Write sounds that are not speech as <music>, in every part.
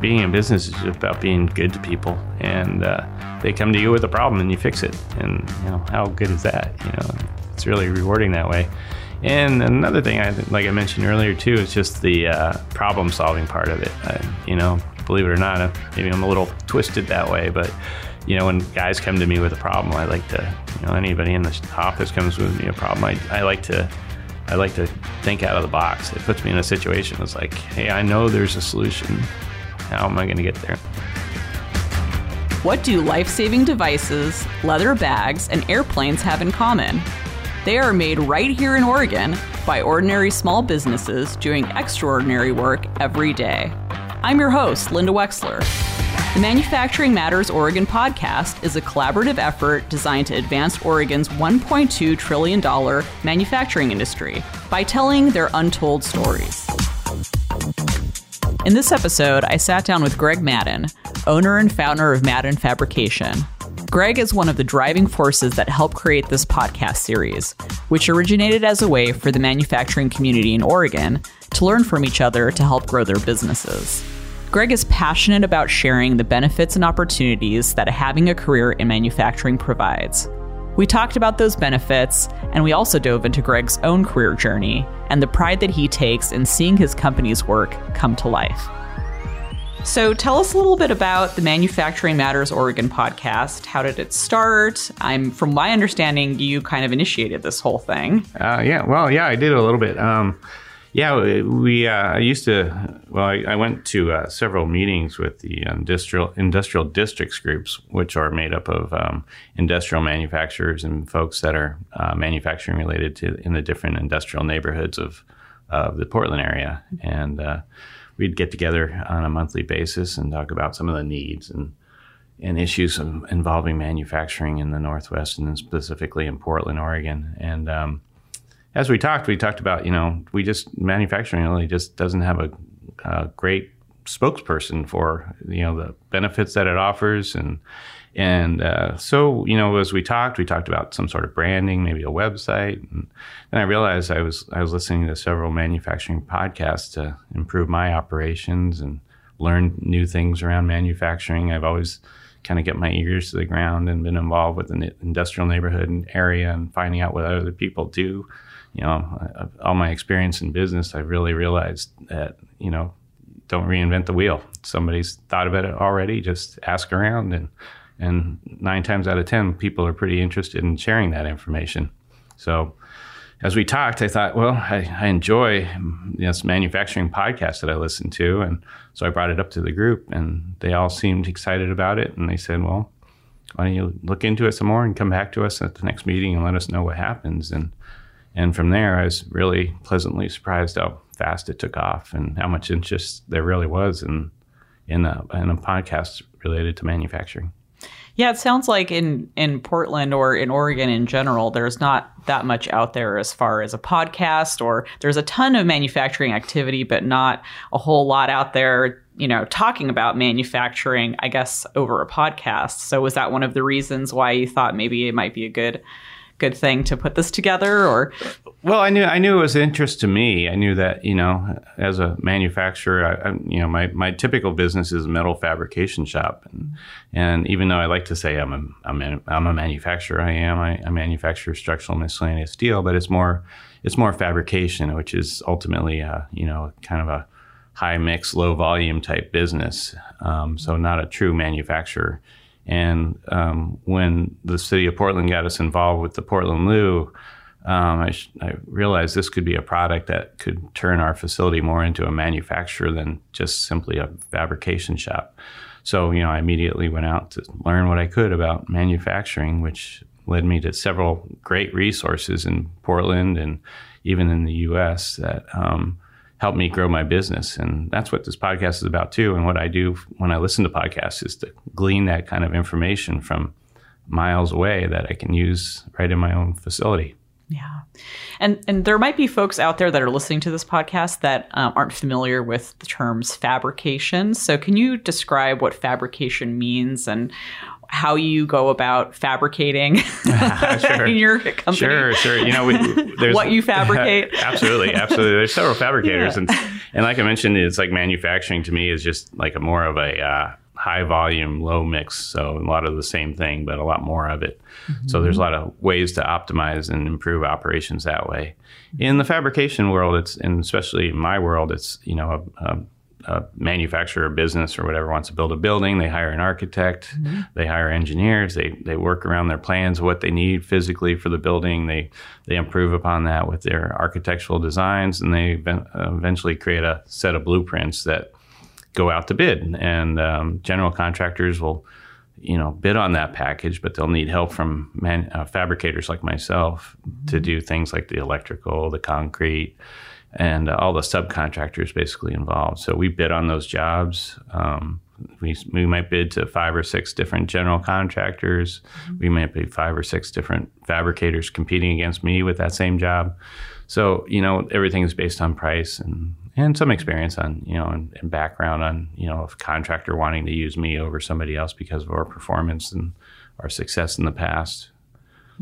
being in business is about being good to people, and uh, they come to you with a problem and you fix it. And you know how good is that? You know, it's really rewarding that way. And another thing, I like I mentioned earlier too, is just the uh, problem-solving part of it. I, you know, believe it or not, maybe I'm a little twisted that way, but you know, when guys come to me with a problem, I like to, you know, anybody in the office comes with me a problem, I, I like to I like to think out of the box. It puts me in a situation that's like, hey, I know there's a solution. How am I going to get there? What do life saving devices, leather bags, and airplanes have in common? They are made right here in Oregon by ordinary small businesses doing extraordinary work every day. I'm your host, Linda Wexler. The Manufacturing Matters Oregon podcast is a collaborative effort designed to advance Oregon's $1.2 trillion manufacturing industry by telling their untold stories. In this episode, I sat down with Greg Madden, owner and founder of Madden Fabrication. Greg is one of the driving forces that helped create this podcast series, which originated as a way for the manufacturing community in Oregon to learn from each other to help grow their businesses. Greg is passionate about sharing the benefits and opportunities that having a career in manufacturing provides. We talked about those benefits, and we also dove into Greg's own career journey and the pride that he takes in seeing his company's work come to life. So, tell us a little bit about the Manufacturing Matters Oregon podcast. How did it start? I'm, from my understanding, you kind of initiated this whole thing. Uh, yeah, well, yeah, I did a little bit. Um, yeah, we. Uh, I used to. Well, I, I went to uh, several meetings with the industrial industrial districts groups, which are made up of um, industrial manufacturers and folks that are uh, manufacturing related to in the different industrial neighborhoods of of the Portland area, and uh, we'd get together on a monthly basis and talk about some of the needs and and issues involving manufacturing in the Northwest and specifically in Portland, Oregon, and um, as we talked, we talked about you know we just manufacturing really just doesn't have a, a, great spokesperson for you know the benefits that it offers. And and uh, so you know as we talked, we talked about some sort of branding, maybe a website, and then I realized I was I was listening to several manufacturing podcasts to improve my operations and learn new things around manufacturing. I've always kind of get my ears to the ground and been involved with the industrial neighborhood and area and finding out what other people do you know, all my experience in business, I really realized that, you know, don't reinvent the wheel. Somebody's thought about it already. Just ask around, and and nine times out of ten, people are pretty interested in sharing that information. So, as we talked, I thought, well, I, I enjoy this manufacturing podcast that I listen to, and so I brought it up to the group, and they all seemed excited about it, and they said, well, why don't you look into it some more and come back to us at the next meeting and let us know what happens and and from there, I was really pleasantly surprised how fast it took off and how much interest there really was in in a, in a podcast related to manufacturing. Yeah, it sounds like in in Portland or in Oregon in general, there's not that much out there as far as a podcast, or there's a ton of manufacturing activity, but not a whole lot out there, you know, talking about manufacturing. I guess over a podcast. So was that one of the reasons why you thought maybe it might be a good good thing to put this together or? Well i knew i knew it was interest to me. I knew that you know as a manufacturer I, I, you know my, my typical business is a metal fabrication shop. And, and even though i like to say i'm a, I'm a, I'm a manufacturer i am I, I manufacture structural miscellaneous steel but it's more it's more fabrication which is ultimately a, you know kind of a high mix low volume type business. Um, so not a true manufacturer and um, when the city of Portland got us involved with the Portland Loo, um, I, sh- I, realized this could be a product that could turn our facility more into a manufacturer than just simply a fabrication shop. So, you know, I immediately went out to learn what I could about manufacturing, which led me to several great resources in Portland and even in the U.S. that um, help me grow my business. And that's what this podcast is about too. And what I do when I listen to podcasts is to glean that kind of information from miles away that I can use right in my own facility. Yeah. And and there might be folks out there that are listening to this podcast that um, aren't familiar with the terms fabrication. So can you describe what fabrication means and how you go about fabricating <laughs> sure. in your company. Sure, sure. You know, we, there's what you <laughs> fabricate. absolutely, absolutely. There's several fabricators, yeah. and and like I mentioned, it's like manufacturing to me is just like a more of a uh, high volume, low mix. So a lot of the same thing, but a lot more of it. Mm-hmm. So there's a lot of ways to optimize and improve operations that way. In the fabrication world, it's and especially in my world, it's you know a, a a manufacturer or business or whatever wants to build a building, they hire an architect, mm-hmm. they hire engineers, they they work around their plans, what they need physically for the building, they they improve upon that with their architectural designs, and they eventually create a set of blueprints that go out to bid. And um, general contractors will, you know, bid on that package, but they'll need help from man, uh, fabricators like myself mm-hmm. to do things like the electrical, the concrete and uh, all the subcontractors basically involved. So we bid on those jobs. Um, we, we might bid to five or six different general contractors. Mm-hmm. We might be five or six different fabricators competing against me with that same job. So you know everything is based on price and and some experience on you know and, and background on you know a contractor wanting to use me over somebody else because of our performance and our success in the past.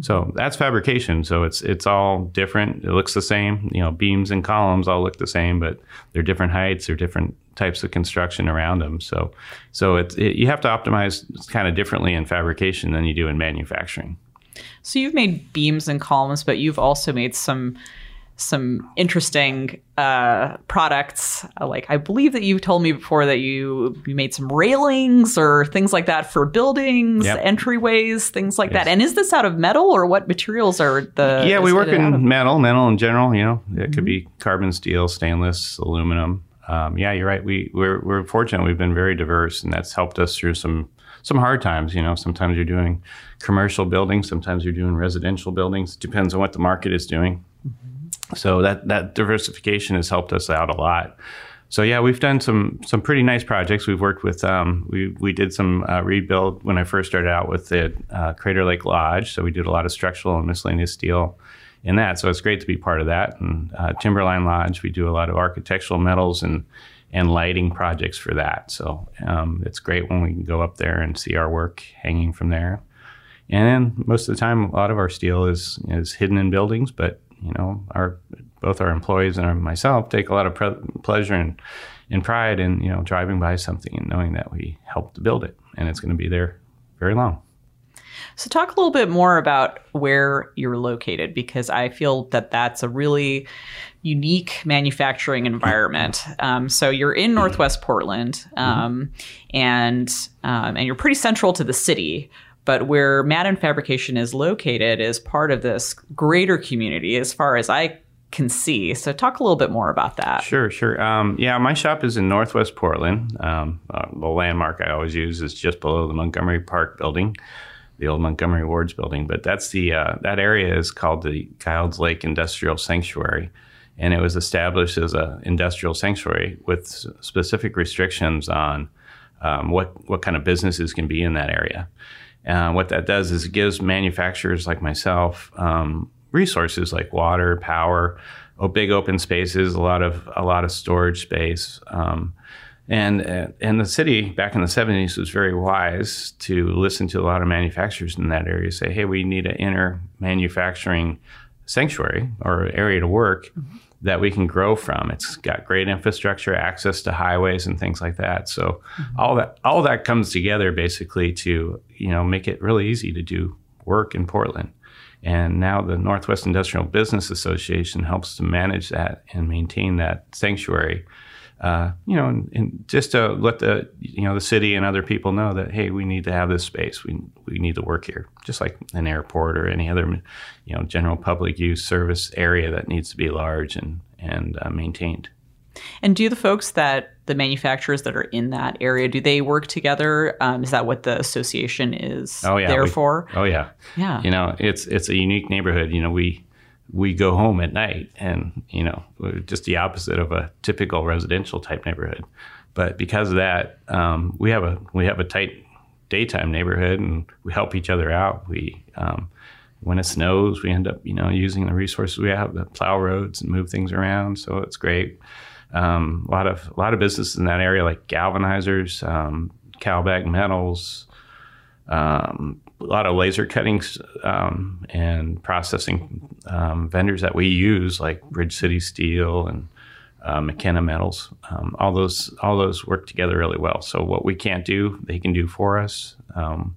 So that's fabrication. So it's it's all different. It looks the same. You know, beams and columns all look the same, but they're different heights. They're different types of construction around them. So so it's it, you have to optimize kind of differently in fabrication than you do in manufacturing. So you've made beams and columns, but you've also made some some interesting uh, products. Like I believe that you told me before that you you made some railings or things like that for buildings, yep. entryways, things like yes. that. And is this out of metal or what materials are the? Yeah, we work in metal, metal in general. You know, it mm-hmm. could be carbon steel, stainless, aluminum. Um, yeah, you're right. We we're, we're fortunate. We've been very diverse, and that's helped us through some some hard times. You know, sometimes you're doing commercial buildings, sometimes you're doing residential buildings. It depends on what the market is doing. Mm-hmm. So that that diversification has helped us out a lot. So yeah, we've done some some pretty nice projects. We've worked with um, we we did some uh, rebuild when I first started out with the uh, Crater Lake Lodge. So we did a lot of structural and miscellaneous steel in that. So it's great to be part of that. And uh, Timberline Lodge, we do a lot of architectural metals and and lighting projects for that. So um, it's great when we can go up there and see our work hanging from there. And then most of the time, a lot of our steel is is hidden in buildings, but you know, our both our employees and myself take a lot of pre- pleasure and, and pride in you know driving by something and knowing that we helped build it and it's going to be there very long. So, talk a little bit more about where you're located because I feel that that's a really unique manufacturing environment. Um, so, you're in Northwest Portland, um, and um, and you're pretty central to the city. But where Madden Fabrication is located is part of this greater community, as far as I can see. So, talk a little bit more about that. Sure, sure. Um, yeah, my shop is in Northwest Portland. Um, uh, the landmark I always use is just below the Montgomery Park building, the old Montgomery Wards building. But that's the uh, that area is called the Guilds Lake Industrial Sanctuary, and it was established as an industrial sanctuary with specific restrictions on um, what what kind of businesses can be in that area. Uh, what that does is it gives manufacturers like myself um, resources like water, power, oh, big open spaces, a lot of a lot of storage space. Um, and uh, and the city back in the 70s was very wise to listen to a lot of manufacturers in that area say, hey, we need an inner manufacturing sanctuary or area to work. Mm-hmm that we can grow from. It's got great infrastructure, access to highways and things like that. So mm-hmm. all that all that comes together basically to you know make it really easy to do work in Portland. And now the Northwest Industrial Business Association helps to manage that and maintain that sanctuary uh, you know, and, and, just to let the you know the city and other people know that hey, we need to have this space. We we need to work here, just like an airport or any other you know general public use service area that needs to be large and and uh, maintained. And do the folks that the manufacturers that are in that area do they work together? Um, is that what the association is oh, yeah, there we, for? Oh yeah, yeah. You know, it's it's a unique neighborhood. You know, we we go home at night and you know just the opposite of a typical residential type neighborhood. But because of that um, we have a we have a tight daytime neighborhood and we help each other out. We um, when it snows we end up you know using the resources we have to plow roads and move things around. So it's great. Um, a lot of a lot of businesses in that area like galvanizers um, Calbag metals um, a lot of laser cuttings um, and processing um, vendors that we use, like Bridge City Steel and uh, McKenna metals. Um, all those all those work together really well. So what we can't do, they can do for us, um,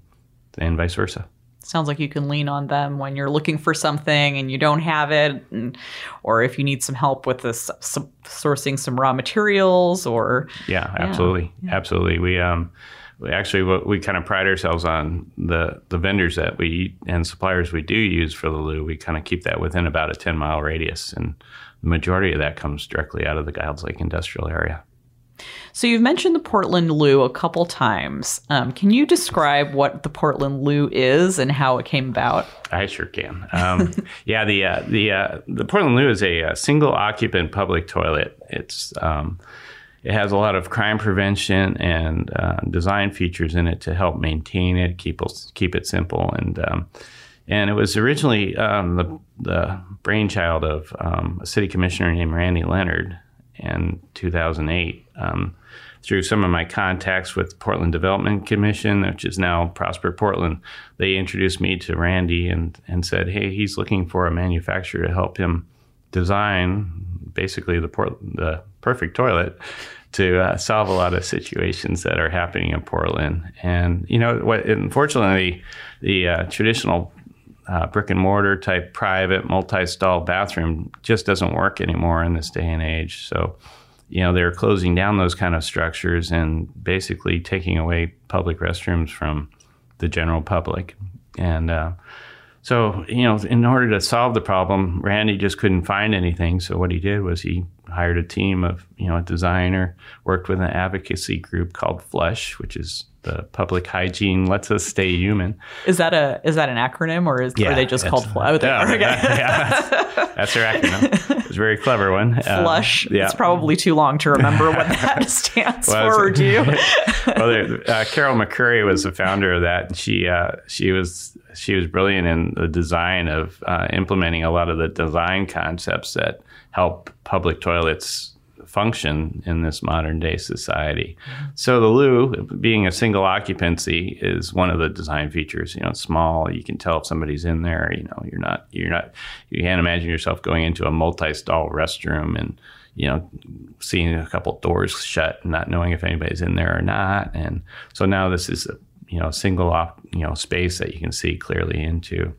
and vice versa. Sounds like you can lean on them when you're looking for something and you don't have it, and, or if you need some help with this sourcing some raw materials, or yeah, absolutely, yeah. absolutely. We um, we actually what we kind of pride ourselves on the the vendors that we and suppliers we do use for the Loo. We kind of keep that within about a ten mile radius, and the majority of that comes directly out of the Guilds Lake industrial area. So you've mentioned the Portland Loo a couple times. Um, can you describe what the Portland Loo is and how it came about? I sure can. Um, <laughs> yeah, the uh, the uh, the Portland Loo is a, a, single occupant public toilet. It's um, it has a lot of crime prevention and uh, design features in it to help maintain it, keep keep it simple, and um, and it was originally um, the the brainchild of um, a city commissioner named Randy Leonard in 2008. Um, through some of my contacts with Portland Development Commission, which is now Prosper Portland, they introduced me to Randy and, and said, hey, he's looking for a manufacturer to help him design basically the, port, the perfect toilet to uh, solve a lot of situations that are happening in Portland. And, you know, what, unfortunately, the uh, traditional uh, brick and mortar type private multi stall bathroom just doesn't work anymore in this day and age. So, you know, they're closing down those kind of structures and basically taking away public restrooms from the general public. And uh, so, you know, in order to solve the problem, Randy just couldn't find anything. So, what he did was he hired a team of, you know, a designer, worked with an advocacy group called PHLUSH, which is the public hygiene lets us stay human. Is that a is that an acronym or is yeah, are they just called PHLUSH? Oh, yeah, okay. yeah, that's their acronym. <laughs> It's a very clever one. PHLUSH. Um, yeah. It's probably too long to remember what that <laughs> stands well, for. Do you? <laughs> well, uh, Carol McCreary was the founder of that, and she uh, she was she was brilliant in the design of uh, implementing a lot of the design concepts that help public toilets function in this modern day society. So the loo, being a single occupancy, is one of the design features. You know, it's small. You can tell if somebody's in there. You know, you're not you're not you can't imagine yourself going into a multi-stall restroom and you know seeing a couple doors shut and not knowing if anybody's in there or not. And so now this is a you know single off you know space that you can see clearly into.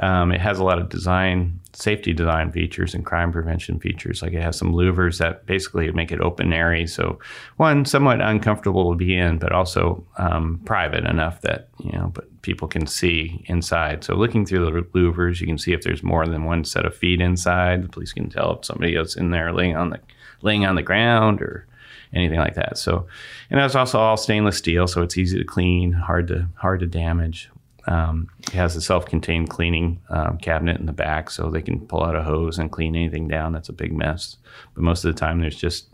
Um, it has a lot of design, safety design features and crime prevention features. Like it has some louvers that basically make it open airy. So, one, somewhat uncomfortable to be in, but also um, private enough that, you know, but people can see inside. So, looking through the louvers, you can see if there's more than one set of feet inside. The police can tell if somebody else in there laying on the laying on the ground or anything like that. So, and it's also all stainless steel, so it's easy to clean, hard to hard to damage. Um, it has a self-contained cleaning um, cabinet in the back, so they can pull out a hose and clean anything down that's a big mess. But most of the time, there's just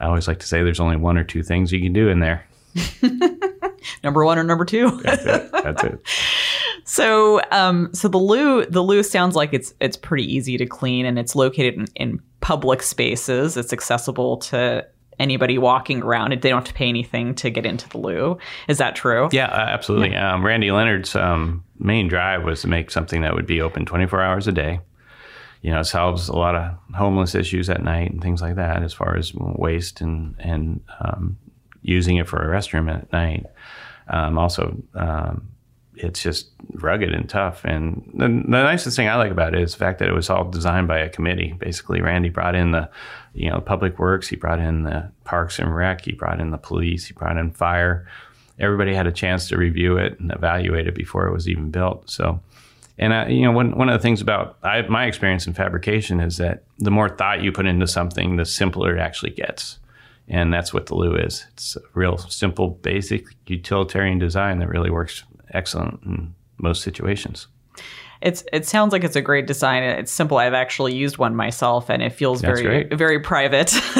I always like to say there's only one or two things you can do in there. <laughs> number one or number two. that's it. That's it. <laughs> So, um, so the loo, the loo sounds like it's it's pretty easy to clean, and it's located in, in public spaces. It's accessible to anybody walking around. They don't have to pay anything to get into the loo. Is that true? Yeah, uh, absolutely. Yeah. Um, Randy Leonard's um, main drive was to make something that would be open 24 hours a day. You know, it solves a lot of homeless issues at night and things like that, as far as waste and and um, using it for a restroom at night. Um, also, um, it's just rugged and tough. And the, the, nicest thing I like about it is the fact that it was all designed by a committee. Basically, Randy brought in the, you know, public works, he brought in the parks and rec, he brought in the police, he brought in fire. Everybody had a chance to review it and evaluate it before it was even built. So, and I, you know, one one of the things about I, my experience in fabrication is that the more thought you put into something, the simpler it actually gets. And that's what the Loo is. It's a real simple, basic utilitarian design that really works excellent in most situations. It's it sounds like it's a great design. It's simple. I've actually used one myself, and it feels That's very great. very private, <laughs>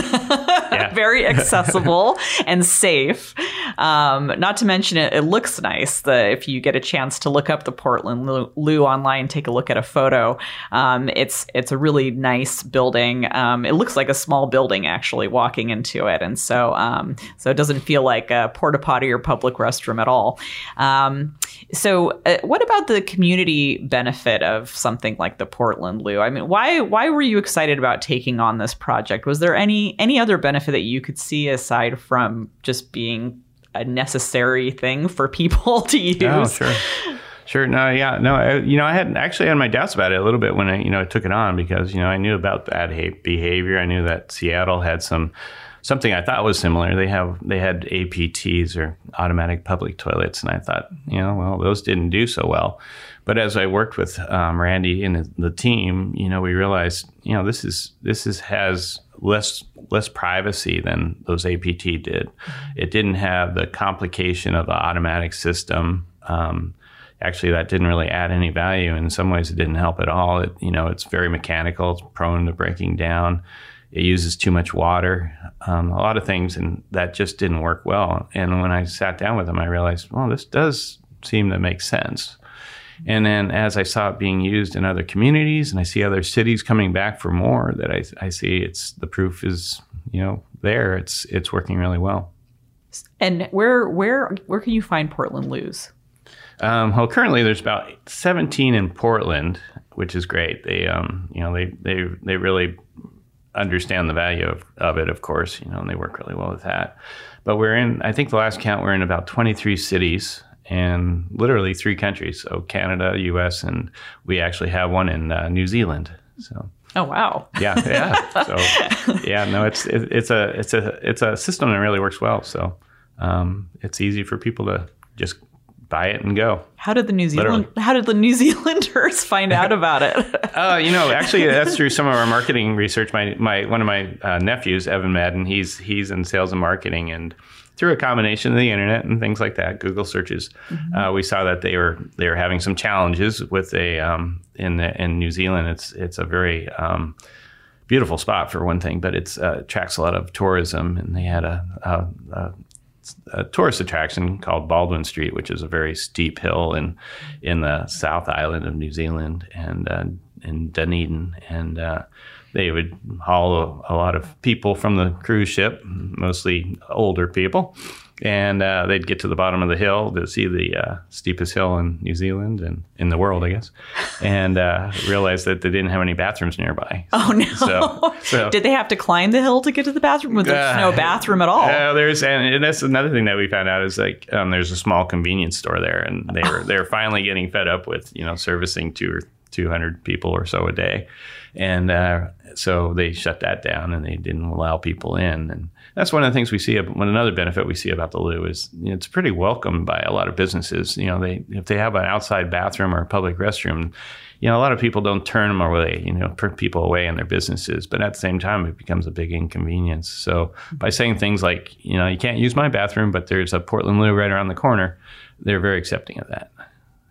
<laughs> very accessible and safe. Um, not to mention it, it looks nice. The if you get a chance to look up the Portland Loo online, take a look at a photo. Um, it's it's a really nice building. Um, it looks like a small building actually walking into it, and so um, so it doesn't feel like a porta potty or public restroom at all. Um, so, uh, what about the community benefit of something like the Portland Loo? I mean, why why were you excited about taking on this project? Was there any any other benefit that you could see aside from just being a necessary thing for <laughs> people to use? Oh, sure. Sure. No, yeah, no. I, you know, I had actually had my doubts about it a little bit when I, you know, I took it on because you know I knew about bad behavior. I knew that Seattle had some something I thought was similar. They have they had APTs or automatic public toilets, and I thought, you know, well, those didn't do so well. But as I worked with um, Randy and the team, you know, we realized, you know, this is this is has less less privacy than those APT did. It didn't have the complication of the automatic system. Um, actually, that didn't really add any value. In some ways, it didn't help at all. It, you know, it's very mechanical. It's prone to breaking down. It uses too much water, um, a lot of things, and that just didn't work well. And when I sat down with them, I realized, well, this does seem to make sense. And then as I saw it being used in other communities, and I see other cities coming back for more, that I, I see it's the proof is you know there. It's it's working really well. And where where where can you find Portland Loos? Um, well, currently there's about 17 in Portland, which is great. They um, you know they they they really understand the value of, of it, of course, you know, and they work really well with that. But we're in, I think the last count, we're in about 23 cities and literally three countries. So Canada, US, and we actually have one in uh, New Zealand. So. Oh wow! Yeah, yeah. So, yeah, no, it's it, it's a it's a it's a system that really works well. So, um, it's easy for people to just buy it and go. How did the New Zealand Literally. <laughs> How did the New Zealanders <laughs> find out about it? <laughs> uh, you know, actually, that's through some of our marketing research. My my one of my uh, nephews, Evan Madden, he's he's in sales and marketing, and through a combination of the internet and things like that, Google searches, mm-hmm. uh, we saw that they were they were having some challenges with a um, in the, in New Zealand. It's it's a very um, beautiful spot for one thing, but it uh, attracts a lot of tourism, and they had a, a, a a tourist attraction called Baldwin Street, which is a very steep hill in in the South Island of New Zealand and uh, in Dunedin, and uh, they would haul a, a, lot of people from the cruise ship, mostly older people, and uh, they'd get to the bottom of the hill to see the uh, steepest hill in New Zealand and in the world, I guess, and uh, realized that they didn't have any bathrooms nearby. Oh no! So, so did they have to climb the hill to get to the bathroom? Was there no bathroom at all? Yeah, there's and that's another thing that we found out is like um, there's a small convenience store there, and they were they're finally getting fed up with you know servicing two or two hundred people or so a day, and uh, so they shut that down and they didn't allow people in and that's one of the things we see. One another benefit we see about the loo is you know, it's pretty welcomed by a lot of businesses. You know, they if they have an outside bathroom or a public restroom, you know, a lot of people don't turn them away. You know, people away in their businesses, but at the same time, it becomes a big inconvenience. So by saying things like, you know, you can't use my bathroom, but there's a Portland loo right around the corner, they're very accepting of that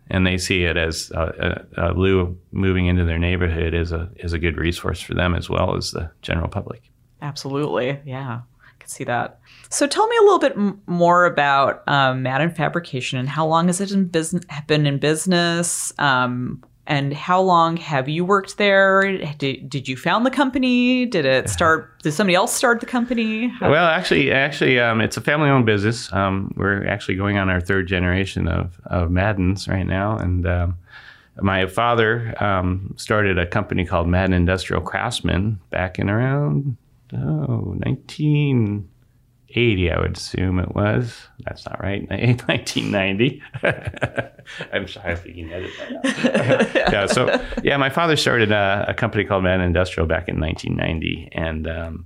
and they see it as uh, uh, a, a, a loo moving into their neighborhood is a is a good resource for them as well as the general public. Absolutely, yeah can see that. So tell me a little bit m- more about um, Madden Fabrication and how long has it in business been in business? Um, and how long have you worked there? Did, did you found the company? Did it start? Did somebody else start the company? How- well, actually, actually, um, it's a family-owned business. Um, we're actually going on our third generation of of Maddens right now, and um, my father um, started a company called Madden Industrial Craftsman back in around oh, 1980, I would assume it was. That's not right. <laughs> 1990. <laughs> I'm sorry if you can edit that out. yeah, so, yeah, my father started a, a, company called Man Industrial back in 1990. And um,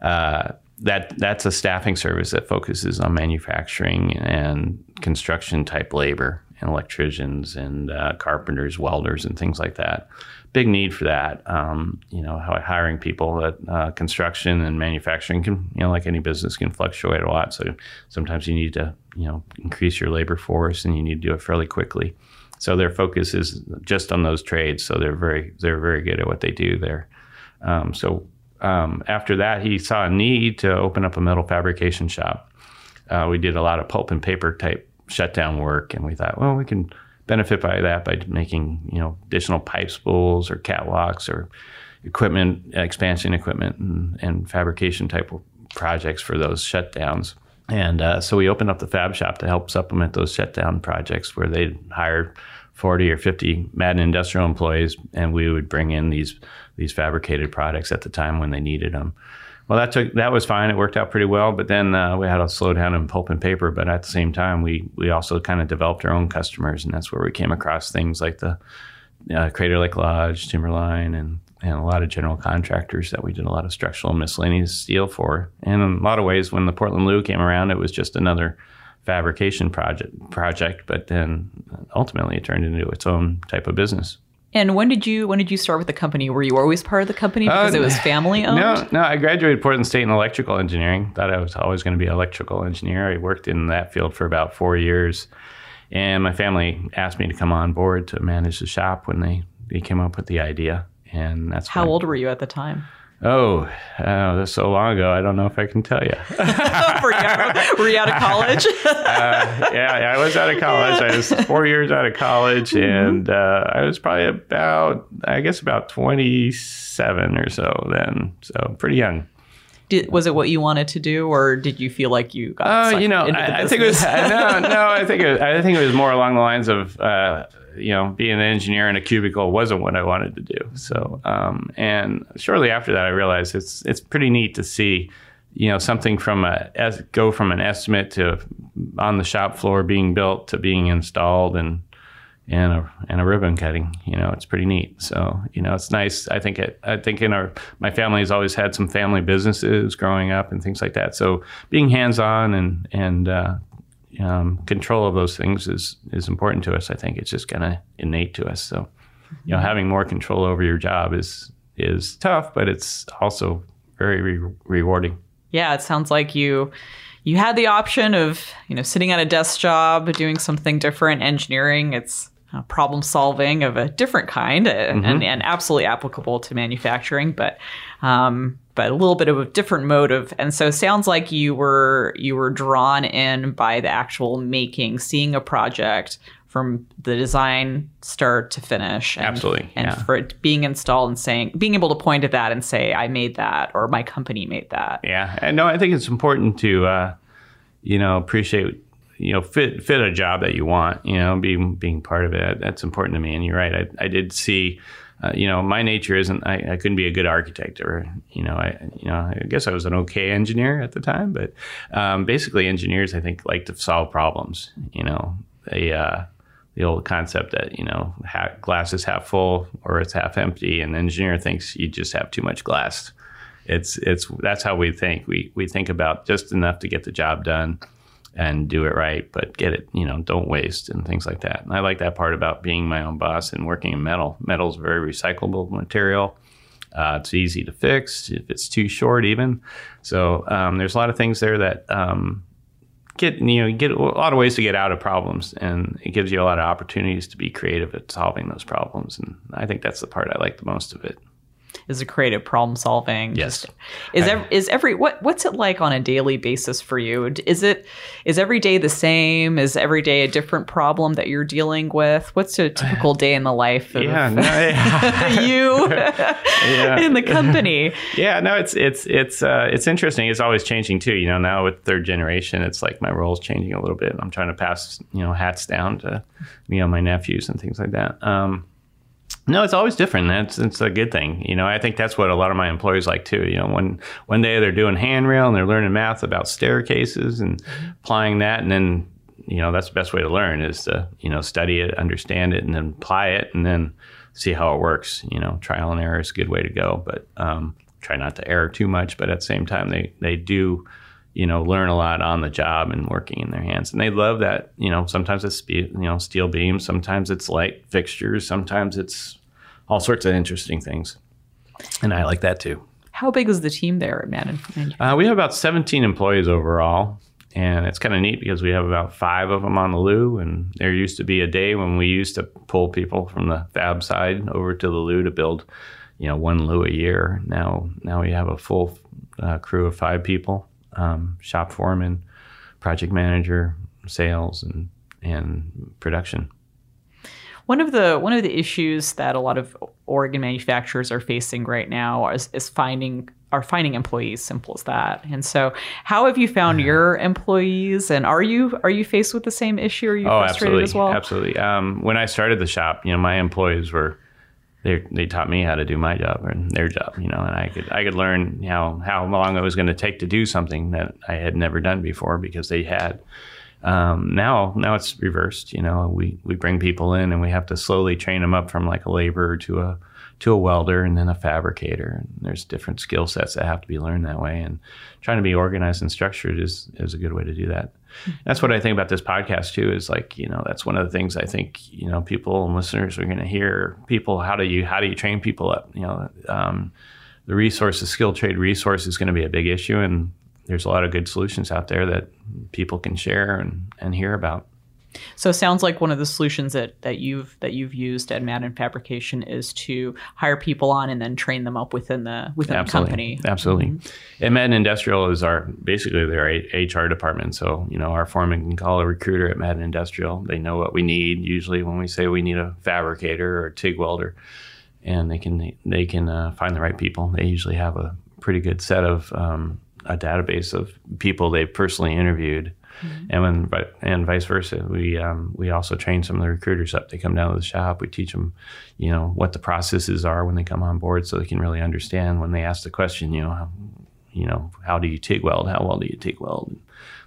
uh, that that's a staffing service that focuses on manufacturing and construction type labor and electricians and uh, carpenters, welders, and things like that big need for that. Um, you know, hiring people that uh, construction and manufacturing can, you know, like any business can fluctuate a lot. So sometimes you need to, you know, increase your labor force and you need to do it fairly quickly. So their focus is just on those trades. So they're very, they're very good at what they do there. Um, so um, after that, he saw a need to open up a metal fabrication shop. uh, we did a lot of pulp and paper type shutdown work, and we thought, well, we can benefit by that by making you know additional pipe spools or catwalks or equipment expansion equipment and, and fabrication type projects for those shutdowns. And uh, so we opened up the fab shop to help supplement those shutdown projects where they'd hire 40 or 50 Madden industrial employees, and we would bring in these these fabricated products at the time when they needed them. Well, that took that was fine. It worked out pretty well. But then uh, we had a slowdown in pulp and paper. But at the same time, we we also kind of developed our own customers, and that's where we came across things like the uh, Crater Lake Lodge, Timberline, and and a lot of general contractors that we did a lot of structural miscellaneous steel for. And in a lot of ways, when the Portland Loo came around, it was just another fabrication project. Project, but then ultimately it turned into its own type of business. And when did you when did you start with the company? Were you always part of the company because uh, it was family <laughs> owned? No, no. I graduated Portland State in electrical engineering. Thought I was always going to be an electrical engineer. I worked in that field for about four years, and my family asked me to come on board to manage the shop when they they came up with the idea. And that's how old were you at the time? Oh, uh, that's so long ago. I don't know if I can tell you. <laughs> were, you out, were, you out, of college? <laughs> uh, yeah, I was out of college. I was four years out of college, mm-hmm. and uh, I was probably about, I guess, about twenty-seven or so then. So pretty young. Did, was it what you wanted to do, or did you feel like you got? Oh, you know, I, I, think it was <laughs> no, no. I think it, I think it was more along the lines of uh, you know, being an engineer in a cubicle wasn't what I wanted to do. So, um, and shortly after that, I realized it's it's pretty neat to see, you know, something from a as, go from an estimate to on the shop floor being built to being installed and and a and a ribbon cutting. You know, it's pretty neat. So, you know, it's nice. I think it. I think in our my family has always had some family businesses growing up and things like that. So, being hands on and and uh, um, control of those things is is important to us. I think it's just kind of innate to us. So, you know, having more control over your job is is tough, but it's also very re- rewarding. Yeah, it sounds like you you had the option of you know sitting at a desk job, doing something different, engineering. It's uh, problem solving of a different kind uh, mm-hmm. and, and absolutely applicable to manufacturing, but um, but a little bit of a different motive. And so sounds like you were you were drawn in by the actual making, seeing a project from the design start to finish. And, Absolutely. And yeah. for it being installed and saying being able to point at that and say, I made that or my company made that. Yeah. And no, I think it's important to uh, you know, appreciate you know fit fit a job that you want you know being being part of it that's important to me and you're right i, I did see uh, you know, my nature isn't. I, I, couldn't be a good architect, or you know, I you know, I guess I was an okay engineer at the time. But um, basically, engineers, I think, like to solve problems. You know, they uh, the old concept that you know, half, glass is half full or it's half empty, and the engineer thinks you just have too much glass. It's it's that's how we think. We we think about just enough to get the job done and do it right, but get it, you know, don't waste and things like that. And I like that part about being my own boss and working in metal. Metal is very recyclable material. Uh, it's easy to fix if it's too short, even. So um, there's a lot of things there that um, get you know get a lot of ways to get out of problems, and it gives you a lot of opportunities to be creative at solving those problems. And I think that's the part I like the most of it is a creative problem solving. Yes. Is every, is every what what's it like on a daily basis for you? Is it is every day the same? Is every day a different problem that you're dealing with? What's a typical <sighs> day in the life of yeah, no, <laughs> yeah. <laughs> you yeah. <laughs> in the company? Yeah, no, it's it's it's uh, it's interesting. It's always changing too. You know, now with third generation, it's like my role's changing a little bit. I'm trying to pass you know hats down to you know my nephews and things like that. Um, no, it's always different. That's it's a good thing. You know, I think that's what a lot of my employees like too. You know, when one day they're doing handrail and they're learning math about staircases and applying that, and then you know that's the best way to learn is to you know study it, understand it, and then apply it, and then see how it works. You know, trial and error is a good way to go, but um, try not to err too much. But at the same time, they they do you know, learn a lot on the job and working in their hands. And they love that, you know, sometimes it's, you know, steel beams, sometimes it's light fixtures, sometimes it's all sorts of interesting things. And I like that too. How big is the team there at Madden? Uh, we have about 17 employees overall. And it's kind of neat because we have about five of them on the Loo. And there used to be a day when we used to pull people from the fab side over to the Loo to build, you know, one Loo a year. Now, now we have a full uh, crew of five people um, shop foreman, project manager, sales, and and production. One of the one of the issues that a lot of Oregon manufacturers are facing right now is, is finding are finding employees. Simple as that. And so, how have you found your employees? And are you are you faced with the same issue? Are you oh, frustrated absolutely, as well? absolutely. Um, when I started the shop, you know, my employees were they they taught me how to do my job and their job, you know, and I could I could learn how how long it was going to take to do something that I had never done before because they had. Um, now, now it's reversed. You know, we, we bring people in and we have to slowly train them up from like a laborer to a to a welder and then a fabricator. And there's different skill sets that have to be learned that way. And trying to be organized and structured is is a good way to do that. That's what I think about this podcast too. Is like you know that's one of the things I think you know people and listeners are going to hear. People, how do you how do you train people up? You know, um, the resource, the skilled trade resource is going to be a big issue, and there's a lot of good solutions out there that people can share and, and hear about. So it sounds like one of the solutions that, that you've that you've used at Madden Fabrication is to hire people on and then train them up within the within Absolutely. the company. Absolutely. Mm-hmm. And Madden Industrial is our basically their HR department. So you know our foreman can call a recruiter at Madden Industrial. They know what we need. Usually when we say we need a fabricator or a TIG welder, and they can they can uh, find the right people. They usually have a pretty good set of um, a database of people they've personally interviewed, mm-hmm. and when and vice versa. We um, we also train some of the recruiters up. They come down to the shop. We teach them, you know, what the processes are when they come on board, so they can really understand when they ask the question. You know, how, you know, how do you TIG weld? How well do you TIG weld?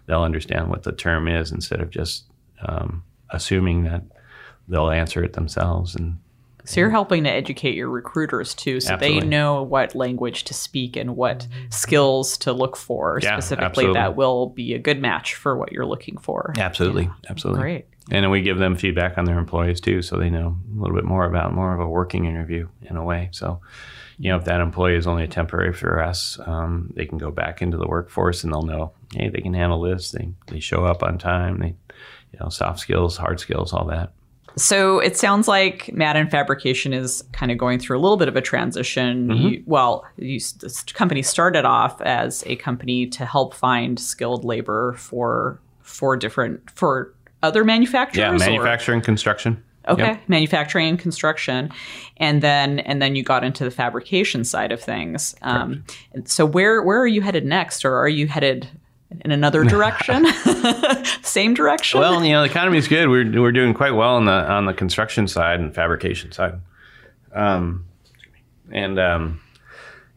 They'll understand what the term is instead of just um, assuming that they'll answer it themselves and so you're helping to educate your recruiters too, so absolutely. they know what language to speak and what skills to look for yeah, specifically absolutely. that will be a good match for what you're looking for. Absolutely, yeah. absolutely. Great. And then we give them feedback on their employees too, so they know a little bit more about more of a working interview in a way. So, you know, if that employee is only a temporary for us, um, they can go back into the workforce and they'll know, hey, they can handle this. They they show up on time. They, you know, soft skills, hard skills, all that. So it sounds like Madden Fabrication is kind of going through a little bit of a transition. Mm-hmm. You, well, you, this company started off as a company to help find skilled labor for for different for other manufacturers. Yeah, manufacturing, or? construction. Okay, yep. manufacturing and construction, and then and then you got into the fabrication side of things. Um, so where where are you headed next, or are you headed in another direction, <laughs> <laughs> same direction. Well, you know, the economy is good. We're we're doing quite well on the on the construction side and fabrication side, um, and um,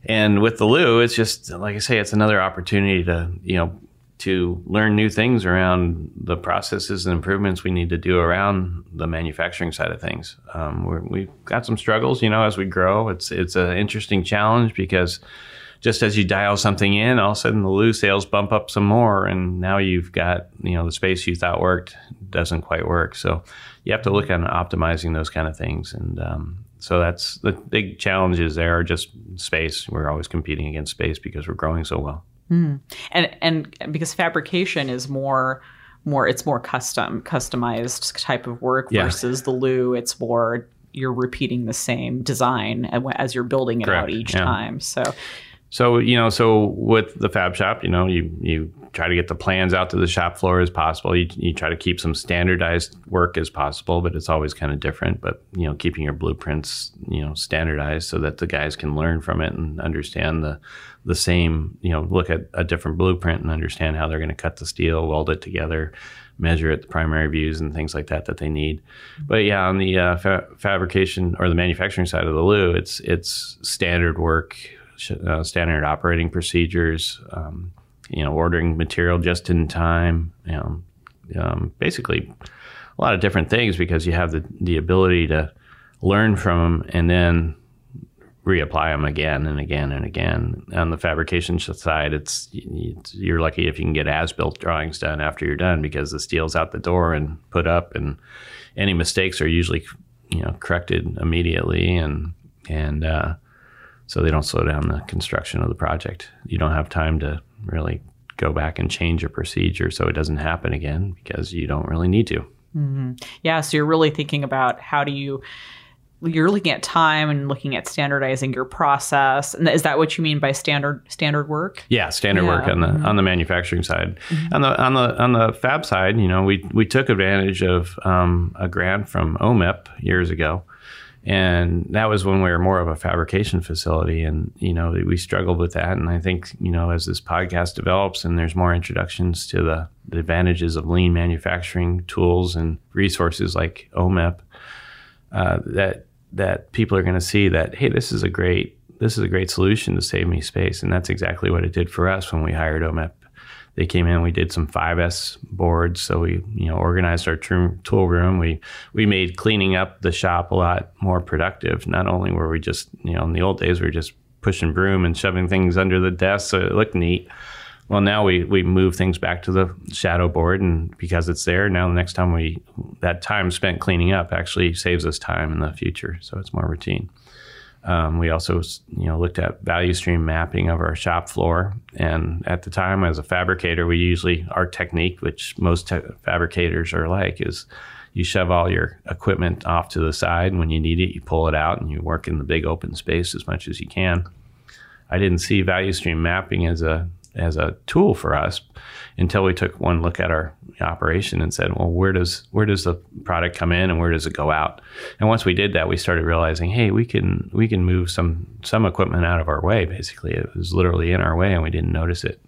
and with the Loo, it's just like I say, it's another opportunity to you know to learn new things around the processes and improvements we need to do around the manufacturing side of things. Um, we have got some struggles, you know, as we grow. It's it's an interesting challenge because just as you dial something in, all of a sudden the Loo sales bump up some more, and now you've got you know the space you thought worked doesn't quite work. So you have to look at optimizing those kind of things, and um, so that's the big challenges there are just space. We're always competing against space because we're growing so well. Mm. And and because fabrication is more more it's more custom customized type of work yeah. versus the Loo. It's more you're repeating the same design as you're building it Correct. out each yeah. time. So so you know, so with the fab shop, you know, you you try to get the plans out to the shop floor as possible. You, you try to keep some standardized work as possible, but it's always kind of different. But you know, keeping your blueprints, you know, standardized so that the guys can learn from it and understand the the same. You know, look at a different blueprint and understand how they're going to cut the steel, weld it together, measure it, the primary views and things like that that they need. But yeah, on the uh, fa- fabrication or the manufacturing side of the loo, it's it's standard work uh, standard operating procedures, um, you know, ordering material just in time, you know, um, basically a lot of different things because you have the, the ability to learn from them and then reapply them again and again and again. On the fabrication side, it's, you're lucky if you can get as-built drawings done after you're done because the steel's out the door and put up, and any mistakes are usually you know corrected immediately and and uh, so they don't slow down the construction of the project. You don't have time to really go back and change your procedure so it doesn't happen again because you don't really need to. Mm-hmm. Yeah, so you're really thinking about how do you you're looking at time and looking at standardizing your process. And is that what you mean by standard standard work? Yeah, standard yeah. work on the mm-hmm. on the manufacturing side. Mm-hmm. On the on the on the fab side, you know, we we took advantage of um, a grant from OMEP years ago. And that was when we were more of a fabrication facility, and you know we struggled with that. And I think you know as this podcast develops and there's more introductions to the, the advantages of lean manufacturing tools and resources like OMEP uh, that that people are going to see that hey, this is a great this is a great solution to save me space, and that's exactly what it did for us when we hired OMEP. They came in, we did some 5S boards, so we you know organized our tool room. We we made cleaning up the shop a lot more productive. Not only were we just you know in the old days we were just pushing broom and shoving things under the desk so it looked neat. Well, now we we move things back to the shadow board, and because it's there now, the next time we that time spent cleaning up actually saves us time in the future, so it's more routine. Um, we also, you know, looked at value stream mapping of our shop floor, and at the time, as a fabricator, we usually our technique, which most te- fabricators are like, is you shove all your equipment off to the side, and when you need it, you pull it out, and you work in the big open space as much as you can. I didn't see value stream mapping as a as a tool for us until we took one look at our operation and said, well, where does where does the product come in and where does it go out? And once we did that, we started realizing, hey, we can we can move some some equipment out of our way. Basically, it was literally in our way, and we didn't notice it.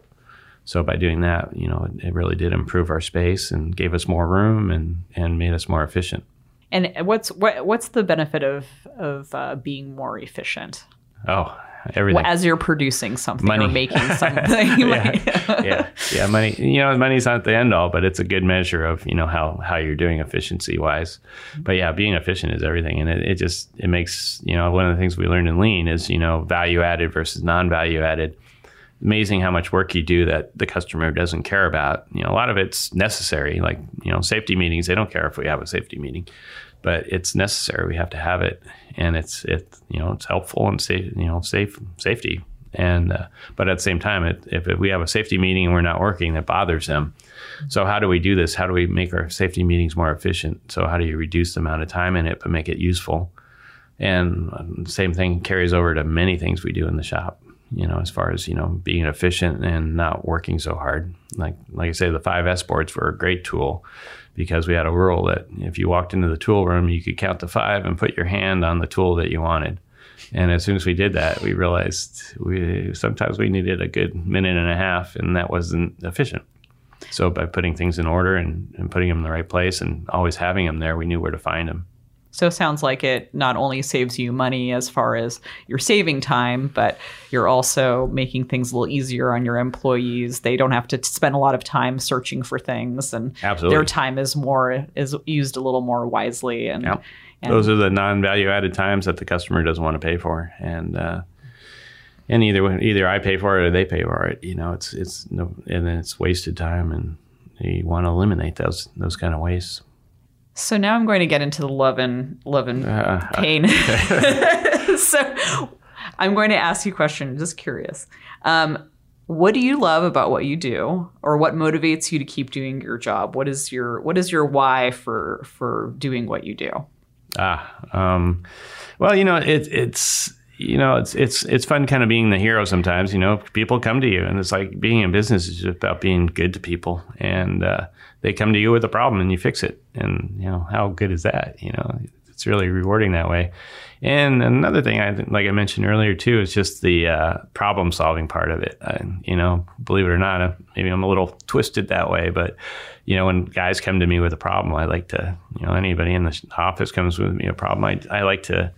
So by doing that, you know, it, it really did improve our space and gave us more room and and made us more efficient. And what's what, what's the benefit of of uh, being more efficient? Oh, everything. As you're producing something money. or making <laughs> something. yeah. yeah, yeah, money. You know, money's not the end all, but it's a good measure of you know how how you're doing efficiency wise. But yeah, being efficient is everything, and it, it just it makes you know one of the things we learned in lean is you know value added versus non value added. Amazing how much work you do that the customer doesn't care about. You know, a lot of it's necessary, like you know safety meetings. They don't care if we have a safety meeting but it's necessary. We have to have it, and it's it you know it's helpful and safe you know safe safety. And uh, but at the same time, it, if, if we have a safety meeting and we're not working, that bothers them. So how do we do this? How do we make our safety meetings more efficient? So how do you reduce the amount of time in it but make it useful? And uh, same thing carries over to many things we do in the shop. You know, as far as you know, being efficient and not working so hard. Like like I say, the five S boards were a great tool because we had a rule that if you walked into the tool room, you could count to five and put your hand on the tool that you wanted. And as soon as we did that, we realized we sometimes we needed a good minute and a half, and that wasn't efficient. So by putting things in order and, and putting them in the right place and always having them there, we knew where to find them. So it sounds like it not only saves you money as far as you're saving time, but you're also making things a little easier on your employees. They don't have to spend a lot of time searching for things, and Absolutely. their time is more is used a little more wisely. And, and those are the non-value added times that the customer doesn't want to pay for, and uh, and either either I pay for it or they pay for it. You know, it's it's no, and then it's wasted time, and you want to eliminate those those kind of wastes. So now I'm going to get into the love and love and uh, pain. <laughs> <laughs> so I'm going to ask you a question. Just curious. Um, what do you love about what you do, or what motivates you to keep doing your job? What is your What is your why for for doing what you do? Ah, um, well, you know, it, it's you know, it's it's it's fun kind of being the hero sometimes. You know, people come to you, and it's like being in business is just about being good to people, and uh, they come to you with a problem and you fix it. And you know, how good is that? You know, it's really rewarding that way. And another thing, I like I mentioned earlier too, is just the uh, problem solving part of it. I, you know, believe it or not, maybe I'm a little twisted that way, but you know, when guys come to me with a problem, I like to, you know, anybody in the office comes with me a problem, I, I like to,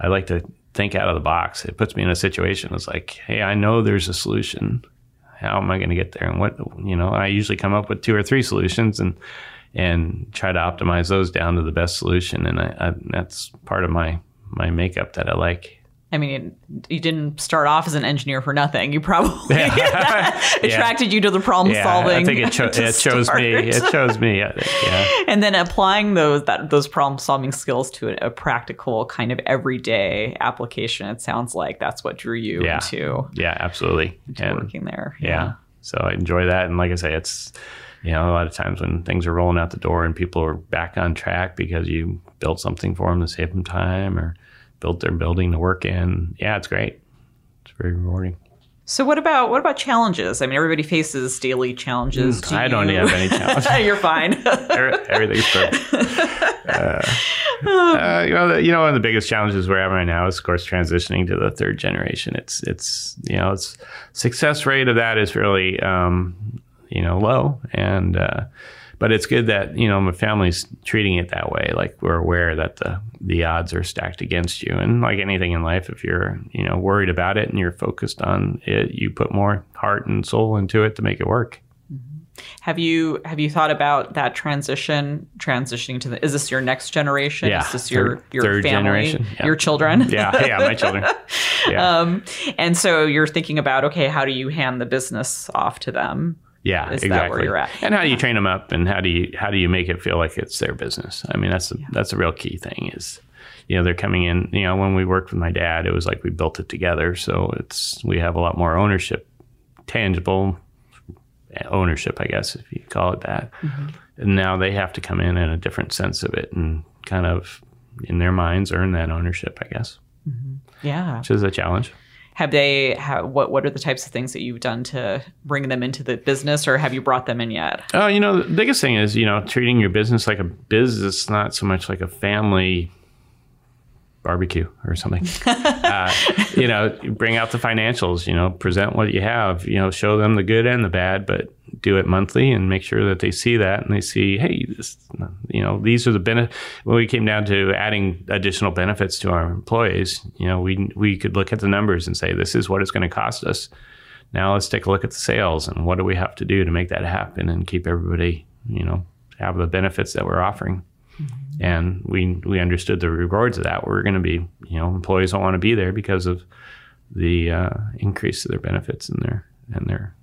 I like to think out of the box. It puts me in a situation. It's like, hey, I know there's a solution how am I going to get there? And what you know, I usually come up with two or three solutions and and try to optimize those down to the best solution. And I, I, that's part of my my makeup that I like. I mean, you didn't start off as an engineer for nothing. You probably <laughs> attracted yeah. you to the problem yeah, solving. I think it, cho- <laughs> it chose me. It chose me. Yeah. And then applying those that those problem solving skills to a, a, practical kind of everyday application. It sounds like that's what drew you yeah. into. Yeah, absolutely. Into and, working there. Yeah. So I enjoy that. And like I say, it's you know a lot of times when things are rolling out the door and people are back on track because you built something for them to save them time or built their building to work in. Yeah, it's great. It's very rewarding. So what about what about challenges? I mean, everybody faces daily challenges. Mm, Do I don't you- have any challenges. <laughs> You're fine. <laughs> Everything's perfect. <laughs> Uh, uh, you know, the, you know, one of the biggest challenges we're having right now is, of course, transitioning to the third generation. It's, it's, you know, it's success rate of that is really, um, you know, low, and uh, but it's good that you know my family's treating it that way. Like we're aware that the the odds are stacked against you, and like anything in life, if you're you know worried about it and you're focused on it, you put more heart and soul into it to make it work. have you have you thought about that transition transitioning to the is this your next generation? Yeah, Is this your third- your third family? generation, yeah. Your children? <laughs> Yeah, yeah, my children. <laughs> Yeah. Um, and so you're thinking about okay, how do you hand the business off to them? Yeah, Is that exactly. where you're at? And how do you train them up, and how do you how do you make it feel like it's their business? I mean, that's the, that's a real key thing. Is you know they're coming in. You know, when we worked with my dad, it was like we built it together. So it's we have a lot more ownership, tangible ownership, I guess if you call it that. Mm-hmm. And now they have to come in in a different sense of it, and kind of in their minds earn that ownership, I guess, Yeah. which is a challenge. Have they? Have, what What are the types of things that you've done to bring them into the business, or have you brought them in yet? Oh, you know, the biggest thing is, you know, treating your business like a business, not so much like a family barbecue or something. <laughs> uh, you know, bring out the financials, you know, present what you have, you know, show them the good and the bad, but do it monthly and make sure that they see that and they see, hey, this, you know, these are the benefits. When we came down to adding additional benefits to our employees, you know, we, we could look at the numbers and say, this is what it's going to cost us. Now let's take a look at the sales and what do we have to do to make that happen and keep everybody, you know, have the benefits that we're offering. And we we understood the rewards of that. We're going to be, you know, employees don't want to be there because of the uh, increase of their benefits and their and their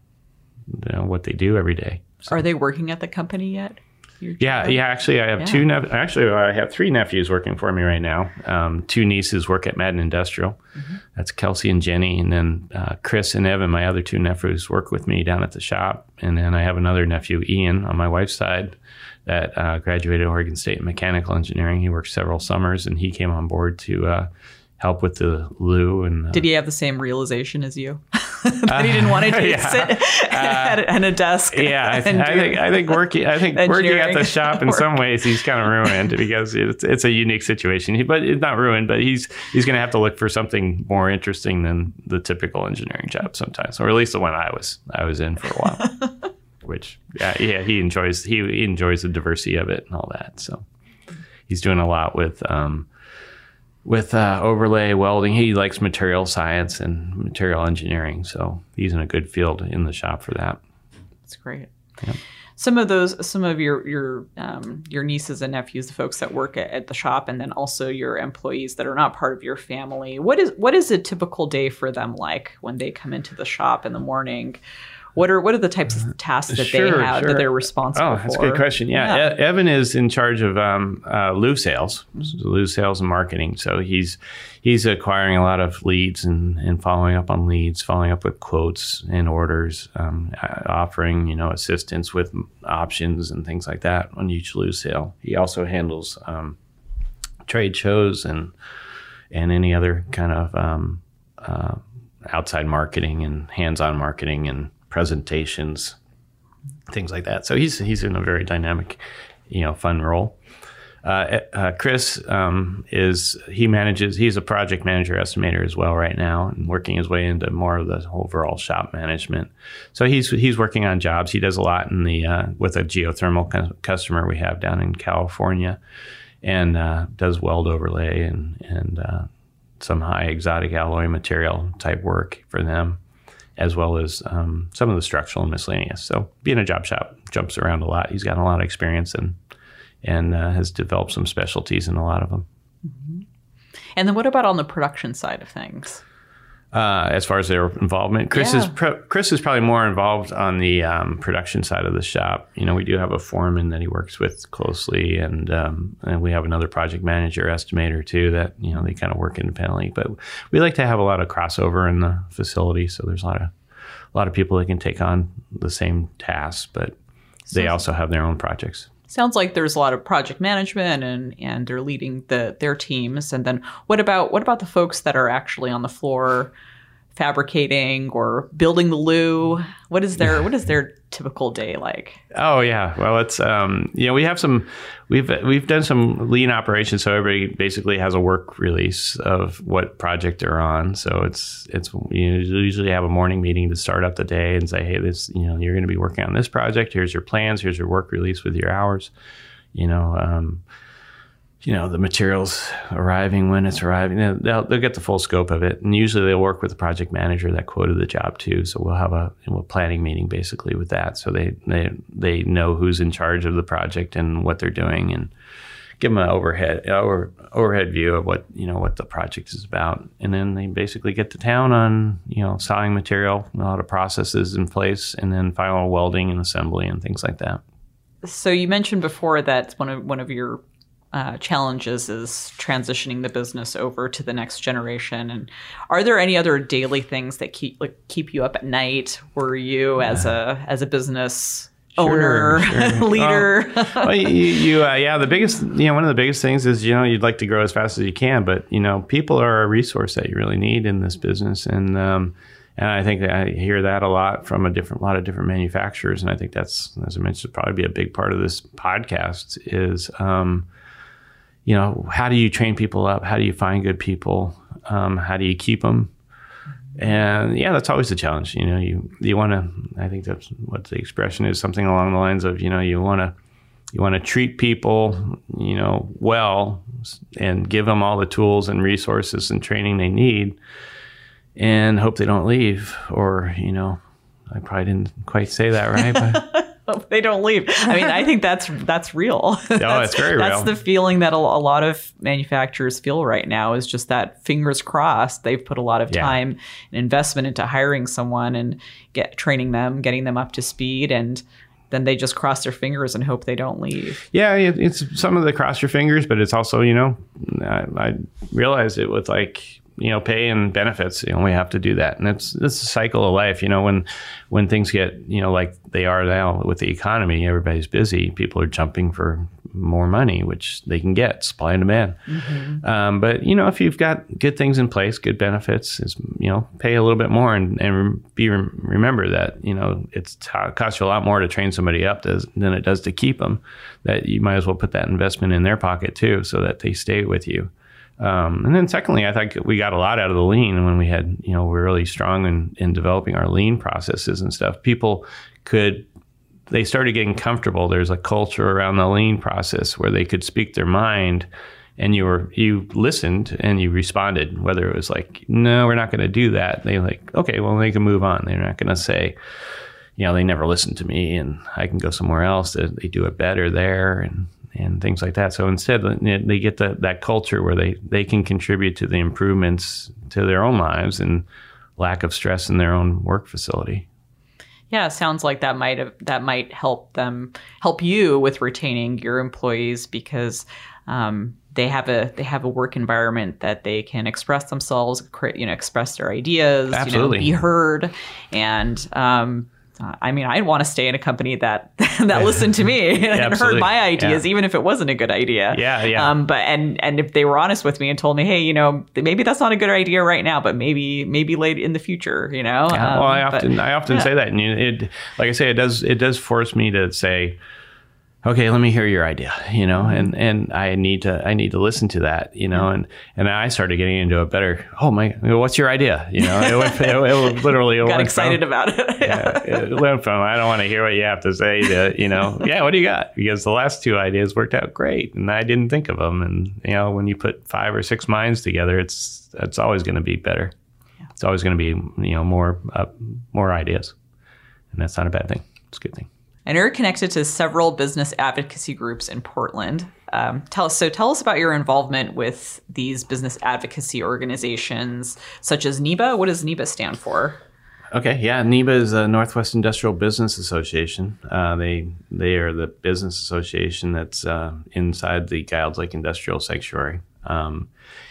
you know, what they do every day. Are they working at the company yet? Yeah, yeah. Actually, I have Yeah. two. Nep- actually, I have three nephews working for me right now. Um, two nieces work at Madden Industrial. That's Kelsey and Jenny, and then uh, Chris and Evan, my other two nephews, work with me down at the shop. And then I have another nephew, Ian, on my wife's side, that uh, graduated Oregon State in mechanical engineering. He worked several summers, and he came on board to uh, help with the loo and. Uh, Did he have the same realization as you? <laughs> that he didn't want to <laughs> yeah. sit <laughs> at, a- at a desk. yeah, I, and I think I think working I think working at the shop in work. some ways he's kind of ruined because it's it's a unique situation. He, but it's not ruined, but he's he's going to have to look for something more interesting than the typical engineering job sometimes, or at least the one I was I was in for a while. Which yeah, yeah, he enjoys he, he enjoys the diversity of it and all that. So he's doing a lot with um, with uh, overlay welding. He likes material science and material engineering, so he's in a good field in the shop for that. That's great. Some of those, some of your your um, your nieces and nephews, the folks that work at, at the shop, and then also your employees that are not part of your family. What is what is a typical day for them like when they come into the shop in the morning? What are what are the types of tasks that Sure, they have sure. that they're responsible Oh, for? that's a good question. Yeah, Yeah. E- Evan is in charge of um, uh, Loo sales, Loo sales and marketing. So he's he's acquiring a lot of leads and, and following up on leads, following up with quotes and orders, um, uh, offering you know assistance with options and things like that on each Loo sale. He also handles um, trade shows and and any other kind of um, uh, outside marketing and hands-on marketing and presentations things like that. So he's he's in a very dynamic, you know, fun role. Uh, uh, Chris um, is he manages. He's a project manager estimator as well right now, and working his way into more of the overall shop management. So he's he's working on jobs. He does a lot in the uh, with a geothermal cu- customer we have down in California, and uh, does weld overlay and and uh, some high exotic alloy material type work for them as well as um, some of the structural and miscellaneous. So being a job shop jumps around a lot. He's got a lot of experience and and uh, has developed some specialties in a lot of them. And then what about on the production side of things? Uh, as far as their involvement, Chris is pro- Chris is probably more involved on the um, production side of the shop. You know, we do have a foreman that he works with closely, and um, and we have another project manager estimator too. That you know they kind of work independently, but we like to have a lot of crossover in the facility. So there's a lot of a lot of people that can take on the same tasks, but they also have their own projects. Sounds like there's a lot of project management and and they're leading the their teams. And then what about what about the folks that are actually on the floor fabricating or building the loo? What is their what is their typical day like? Oh yeah, well it's um, you know we have some we've we've done some lean operations, so everybody basically has a work release of what project they're on. So it's it's you usually have a morning meeting to start up the day and say, hey, this you know you're going to be working on this project. Here's your plans. Here's your work release with your hours. You know. Um, you know the materials arriving when it's arriving they'll, they'll get the full scope of it. And usually they'll work with the project manager that quoted the job too. So we'll have a, a planning meeting basically with that. So they, they they know who's in charge of the project and what they're doing and give them an overhead over, overhead view of what you know what the project is about. And then they basically get to town on you know sawing material a lot of processes in place and then final welding and assembly and things like that. So you mentioned before that one of one of your uh, challenges is transitioning the business over to the next generation. And are there any other daily things that keep like keep you up at night? Were you as a as a business owner, sure, <laughs> sure. leader. well, <laughs> well, you, you uh, yeah, the biggest, you know, one of the biggest things is, you know, you'd like to grow as fast as you can, but you know, people are a resource that you really need in this business, and um, and I think that I hear that a lot from a different, lot of different manufacturers, and I think that's, as I mentioned, probably be a big part of this podcast is. Um, you know, how do you train people up? How do you find good people? Um, how do you keep them? And yeah, that's always the challenge. You know, you you want to. I think that's what the expression is. Something along the lines of, you know, you want to you want to treat people, you know, well, and give them all the tools and resources and training they need, and hope they don't leave. Or you know, I probably didn't quite say that right, but. <laughs> <laughs> they don't leave. I mean, I think that's that's real. <laughs> Oh, that's, it's very real. That's the feeling that a, a, lot of manufacturers feel right now is just that fingers crossed. They've put a lot of time and investment into hiring someone and get training them, getting them up to speed, and then they just cross their fingers and hope they don't leave. Yeah, it's some of the cross your fingers, but it's also you know, I, I realized it with like you know pay and benefits you know we have to do that. And it's it's a cycle of life you know when when things get you know like they are now with the economy everybody's busy people are jumping for more money which they can get supply and demand. Mm-hmm. um, but you know if you've got good things in place good benefits is you know pay a little bit more and, and be remember that you know it's it costs you a lot more to train somebody up does, than it does to keep them that you might as well put that investment in their pocket too so that they stay with you um, and then secondly, I think we got a lot out of the lean when we had, you know, we are really strong in, in developing our lean processes and stuff. People could, they started getting comfortable. There's a culture around the lean process where they could speak their mind and you were, you listened and you responded, whether it was like, no, we're not going to do that. They like, okay, well, they can move on. They're not going to say, you know, they never listened to me and I can go somewhere else they do it better there. And, and things like that. So instead, they get the, that culture where they, they can contribute to the improvements to their own lives and lack of stress in their own work facility. Yeah, sounds like that might have that might help them help you with retaining your employees because um, they have a they have a work environment that they can express themselves, you know, express their ideas, Absolutely. you know, be heard, and um, uh, I mean, I'd want to stay in a company that <laughs> that listened to me <laughs> and heard my ideas, yeah. even if it wasn't a good idea. Yeah, yeah. Um, but and and if they were honest with me and told me, hey, you know, maybe that's not a good idea right now, but maybe maybe late in the future, you know. Yeah, um, well, I often but, I often say that, and it like I say, it does it does force me to say okay let me hear your idea you know and and i need to i need to listen to that you know and and i started getting into a better oh my what's your idea? You know it, went, it, it literally <laughs> got excited from, about it. <laughs> Yeah it went from i don't want to hear what you have to say to you know <laughs> yeah what do you got? Because the last two ideas worked out great and i didn't think of them and you know when you put five or six minds together it's it's always going to be better. Yeah. it's always going to be you know more uh, more ideas and that's not a bad thing. It's a good thing and you're connected to several business advocacy groups in Portland. Um, tell us so. Tell us about your involvement with these business advocacy organizations, such as NIBA. What does NIBA stand for? Okay, yeah, NIBA is the Northwest Industrial Business Association. Uh, they they are the business association that's uh, inside the Guilds Lake Industrial Sanctuary. Um,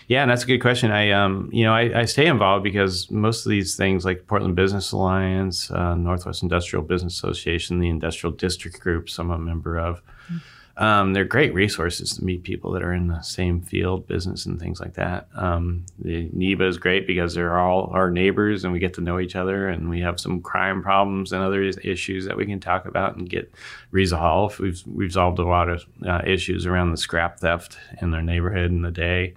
yeah, and that's a good question. I, um, you know, I, I, stay involved because most of these things, like Portland Business Alliance, uh, Northwest Industrial Business Association, the Industrial District Groups, I'm a member of. Um, they're great resources to meet people that are in the same field, business, and things like that. Um, the NIBA is great because they're all our neighbors and we get to know each other and we have some crime problems and other issues that we can talk about and get resolved. We've, we've resolved a lot of uh, issues around the scrap theft in their neighborhood in the day.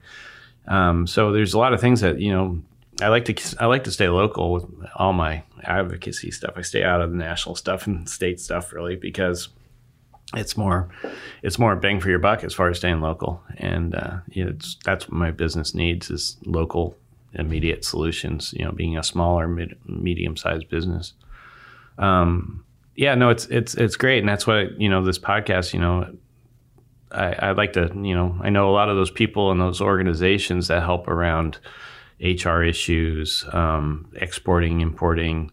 Um, so there's a lot of things that, you know, I like to I like to stay local with all my advocacy stuff. I stay out of the national stuff and state stuff really because – it's more it's more bang for your buck as far as staying local. And uh, it's, that's what my business needs is local immediate solutions you know being a smaller mid, medium sized business. Um, yeah no it's it's it's great. And that's what you know this podcast you know I, I like to you know I know a lot of those people and those organizations that help around HR issues um, exporting importing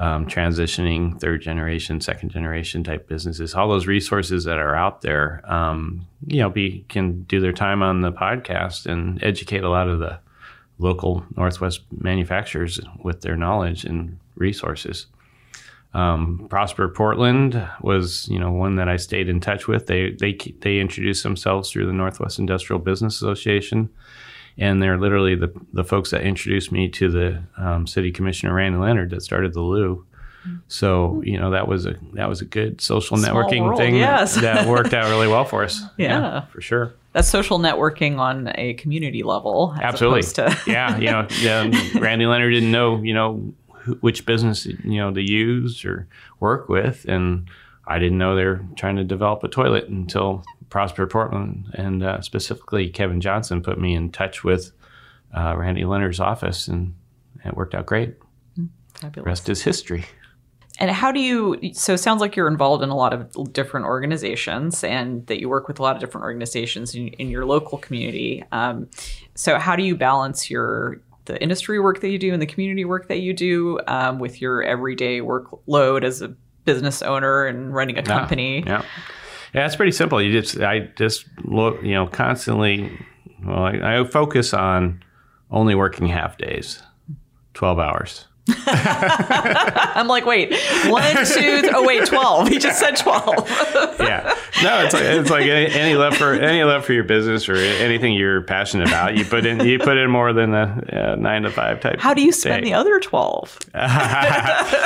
um, transitioning third generation, second generation type businesses, all those resources that are out there, um, you know, be can do their time on the podcast and educate a lot of the local Northwest manufacturers with their knowledge and resources. Um, Prosper Portland was, you know, one that I stayed in touch with. They they they introduced themselves through the Northwest Industrial Business Association and they're literally the the folks that introduced me to the um, city commissioner Randy Leonard that started the Loo. So you know that was a that was a good social Small networking world, thing yes. that, that <laughs> worked out really well for us. Yeah. yeah, for sure. That's social networking on a community level. Absolutely. To- <laughs> yeah, you know, yeah, Randy Leonard didn't know you know which business you know to use or work with, and I didn't know they were trying to develop a toilet until Prosper Portland, and uh, specifically Kevin Johnson put me in touch with uh, Randy Leonard's office, and it worked out great. Fabulous. Rest is history. And how do you? So it sounds like you're involved in a lot of different organizations, and that you work with a lot of different organizations in, in your local community. Um, so how do you balance your the industry work that you do and the community work that you do um, with your everyday workload as a business owner and running a company? Yeah. yeah. Yeah, it's pretty simple. You just I just look, you know, constantly. Well, I, I focus on only working half days, twelve hours. <laughs> I'm like, wait, one, two, th- oh wait, twelve. He just said twelve. yeah, no, it's like it's like any, any, love for any love for your business or anything you're passionate about. You put in you put in more than a, a nine to five type. How do you spend day. the other twelve? <laughs> yeah,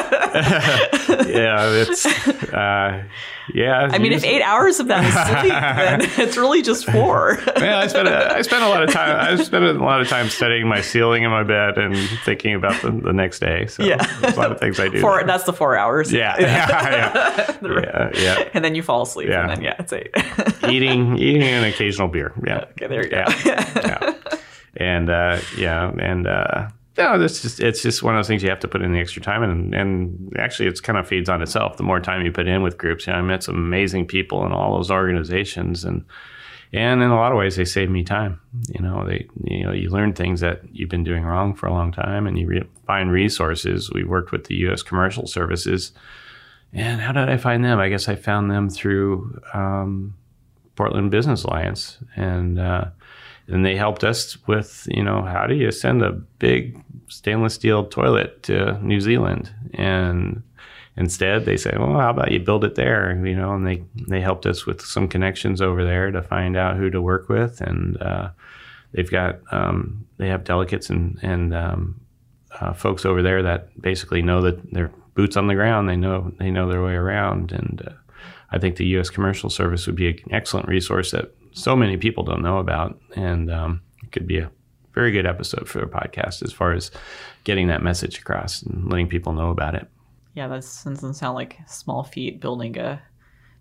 it's uh, yeah. I mean, if eight hours of that is <laughs> sleep, then it's really just four. yeah, I spent a, I spent a lot of time. I spent a lot of time studying my ceiling in my bed and thinking about the, the next day. So yeah, there's a lot of things I do. Four, that's the four hours. Yeah, <laughs> yeah, yeah, yeah, yeah. And then you fall asleep, yeah. Yeah, it's eight. <laughs> eating, eating an occasional beer. Yeah. Okay, there you go. <laughs> Yeah, and uh, yeah, and. Uh, no, it's just it's just one of those things you have to put in the extra time, and and actually, it's kind of feeds on itself. The more time you put in with groups, you know, I met some amazing people in all those organizations, and and in a lot of ways, they saved me time. You know, they you know you learn things that you've been doing wrong for a long time, and you re- find resources. We worked with the U.S. Commercial Services, and how did I find them? I guess I found them through um, Portland Business Alliance, and uh, and they helped us with you know how do you send a big stainless steel toilet to New Zealand? And instead they said well how about you build it there? You know and they they helped us with some connections over there to find out who to work with. And uh, they've got um, they have delegates and and um, uh, folks over there that basically know that they're boots on the ground they know they know their way around and uh, I think the U.S. Commercial Service would be an excellent resource that so many people don't know about, and um, it could be a very good episode for a podcast as far as getting that message across and letting people know about it. Yeah, that doesn't sound like small feat building a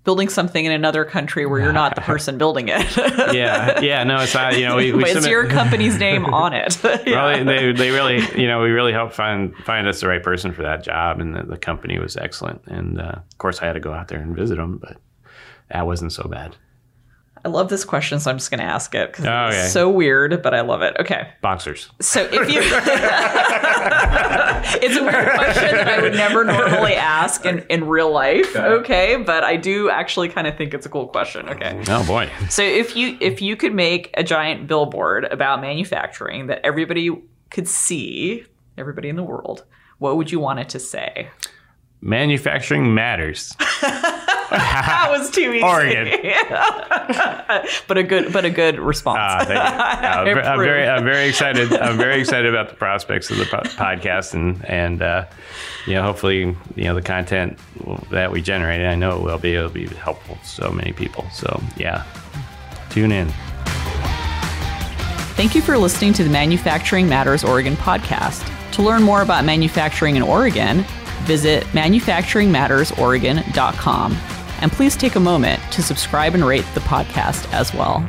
building something in another country where you're not the person building it. <laughs> yeah, yeah, no, it's not. You know, we, we but it's your company's <laughs> name on it. <laughs> yeah. Well, they, they really, you know, we really helped find find us the right person for that job, and the, the company was excellent. And uh, of course, I had to go out there and visit them, but that wasn't so bad. I love this question, so I'm just going to ask it because Oh, it's so weird, but I love it. Okay. Boxers. So if you, <laughs> it's a weird question that I would never normally ask in, in real life. Okay. But I do actually kind of think it's a cool question. Okay. Oh boy. So if you if you could make a giant billboard about manufacturing that everybody could see, everybody in the world, what would you want it to say? Manufacturing matters. <laughs> That was too easy. Oregon. <laughs> but a good but a good response. Thank you. Uh, <laughs> I'm, I'm very, I'm very excited. <laughs> I'm very excited about the prospects of the po- podcast, and and uh, you know, hopefully, you know, the content that we generate. I know it will be. It'll be helpful to so many people. So yeah, tune in. Thank you for listening to the Manufacturing Matters Oregon podcast. To learn more about manufacturing in Oregon, visit manufacturingmattersoregon.com. And please take a moment to subscribe and rate the podcast as well.